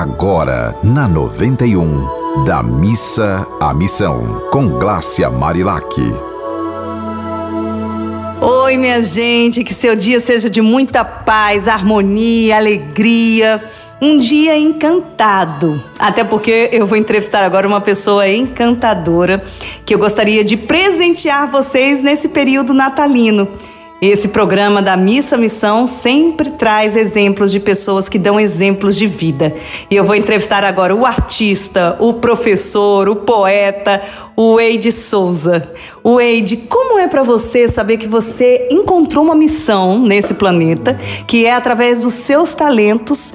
agora na 91, da missa à missão, com Glácia Marilac. Oi, minha gente, que seu dia seja de muita paz, harmonia, alegria. Um dia encantado. Até porque eu vou entrevistar agora uma pessoa encantadora que eu gostaria de presentear vocês nesse período natalino. Esse programa da Missa Missão sempre traz exemplos de pessoas que dão exemplos de vida. E eu vou entrevistar agora o artista, o professor, o poeta, o Eide Souza. O Eide, como é para você saber que você encontrou uma missão nesse planeta, que é através dos seus talentos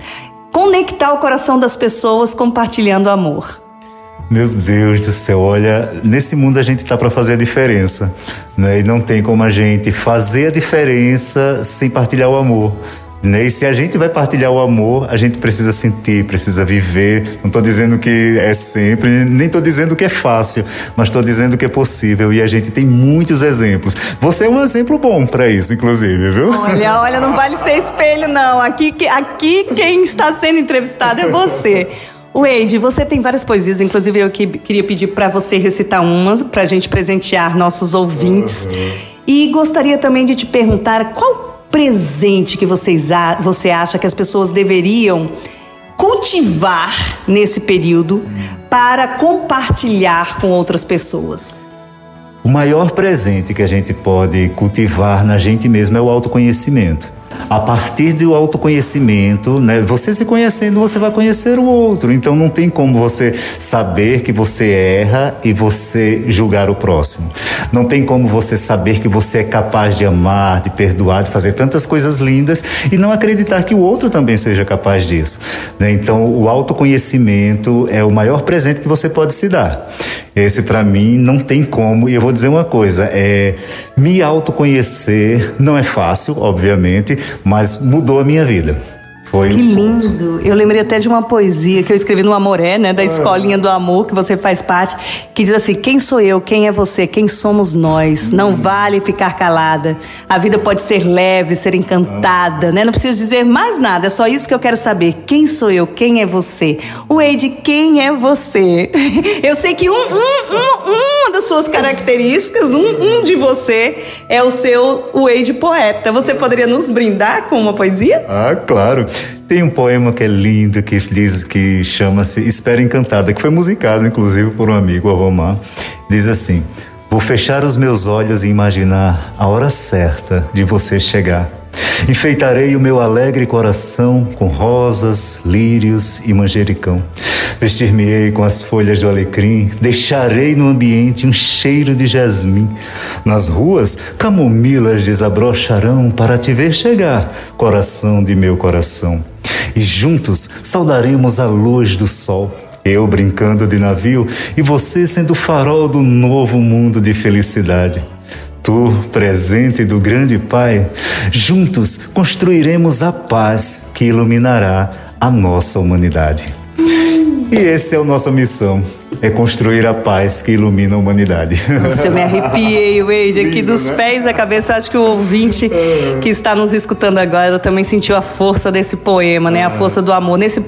conectar o coração das pessoas compartilhando amor? Meu Deus do céu, olha, nesse mundo a gente tá para fazer a diferença, né? E não tem como a gente fazer a diferença sem partilhar o amor. Né? E se a gente vai partilhar o amor, a gente precisa sentir, precisa viver. Não estou dizendo que é sempre, nem estou dizendo que é fácil, mas estou dizendo que é possível. E a gente tem muitos exemplos. Você é um exemplo bom para isso, inclusive, viu? Olha, olha, não vale ser espelho, não. Aqui, aqui quem está sendo entrevistado é você. Wade, você tem várias poesias, inclusive eu que, queria pedir para você recitar umas para a gente presentear nossos ouvintes. Uhum. E gostaria também de te perguntar qual presente que vocês, você acha que as pessoas deveriam cultivar nesse período para compartilhar com outras pessoas? O maior presente que a gente pode cultivar na gente mesmo é o autoconhecimento a partir do autoconhecimento, né? Você se conhecendo, você vai conhecer o outro. Então não tem como você saber que você erra e você julgar o próximo. Não tem como você saber que você é capaz de amar, de perdoar, de fazer tantas coisas lindas e não acreditar que o outro também seja capaz disso. Né? Então o autoconhecimento é o maior presente que você pode se dar. Esse para mim não tem como. E eu vou dizer uma coisa, é me autoconhecer não é fácil, obviamente, mas mudou a minha vida. Foi que lindo! Eu lembrei até de uma poesia que eu escrevi no Amoré, né? Da Escolinha do Amor, que você faz parte, que diz assim: Quem sou eu? Quem é você? Quem somos nós? Não vale ficar calada. A vida pode ser leve, ser encantada, né? Não preciso dizer mais nada, é só isso que eu quero saber. Quem sou eu? Quem é você? O Eide, quem é você? Eu sei que um, um, um, uma das suas características, um, um de você, é o seu Wade poeta. Você poderia nos brindar com uma poesia? Ah, claro. Tem um poema que é lindo, que diz que chama-se Espera Encantada, que foi musicado, inclusive, por um amigo, o Romar. Diz assim: Vou fechar os meus olhos e imaginar a hora certa de você chegar. Enfeitarei o meu alegre coração com rosas, lírios e manjericão. Vestir-me-ei com as folhas do alecrim, deixarei no ambiente um cheiro de jasmim. Nas ruas, camomilas desabrocharão para te ver chegar, coração de meu coração. E juntos saudaremos a luz do sol. Eu brincando de navio e você sendo o farol do novo mundo de felicidade. Tu, presente do grande Pai, juntos construiremos a paz que iluminará a nossa humanidade. E essa é a nossa missão é construir a paz que ilumina a humanidade. Nossa, eu me arrepiei, Wade, aqui dos né? pés à cabeça. Acho que o ouvinte que está nos escutando agora também sentiu a força desse poema, né? A força do amor. Nesse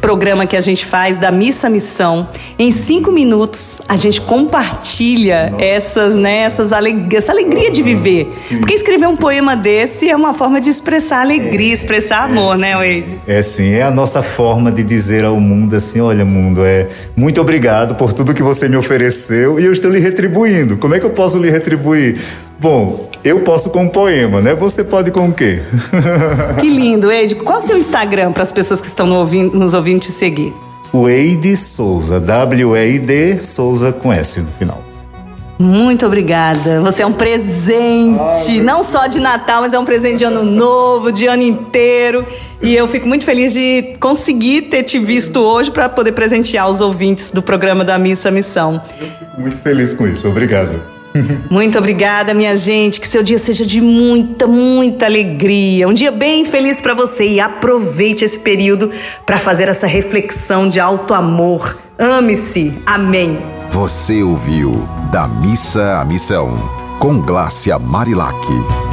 programa que a gente faz da Missa Missão, em cinco minutos a gente compartilha essas, né, essas aleg essa alegria de viver. Sim, Porque escrever um poema desse é uma forma de expressar alegria, é, expressar amor, é, né, Wade? É sim, é a nossa forma de dizer ao mundo assim, olha mundo, é muito obrigado por tudo que você me ofereceu e eu estou lhe retribuindo. Como é que eu posso lhe retribuir? Bom, eu posso com um poema, né? Você pode com o quê? Que lindo, Eide. Qual é o seu Instagram para as pessoas que estão nos ouvindo te seguir? O Eide Souza, W-E-I-D, Souza com S no final. Muito obrigada. Você é um presente, não só de Natal, mas é um presente de ano novo, de ano inteiro. E eu fico muito feliz de conseguir ter te visto hoje para poder presentear os ouvintes do programa da Missa Missão. Eu fico muito feliz com isso. Obrigado. Muito obrigada, minha gente. Que seu dia seja de muita, muita alegria. Um dia bem feliz para você e aproveite esse período para fazer essa reflexão de alto amor. Ame-se. Amém. Você ouviu Da Missa à Missão, com Glácia Marilac.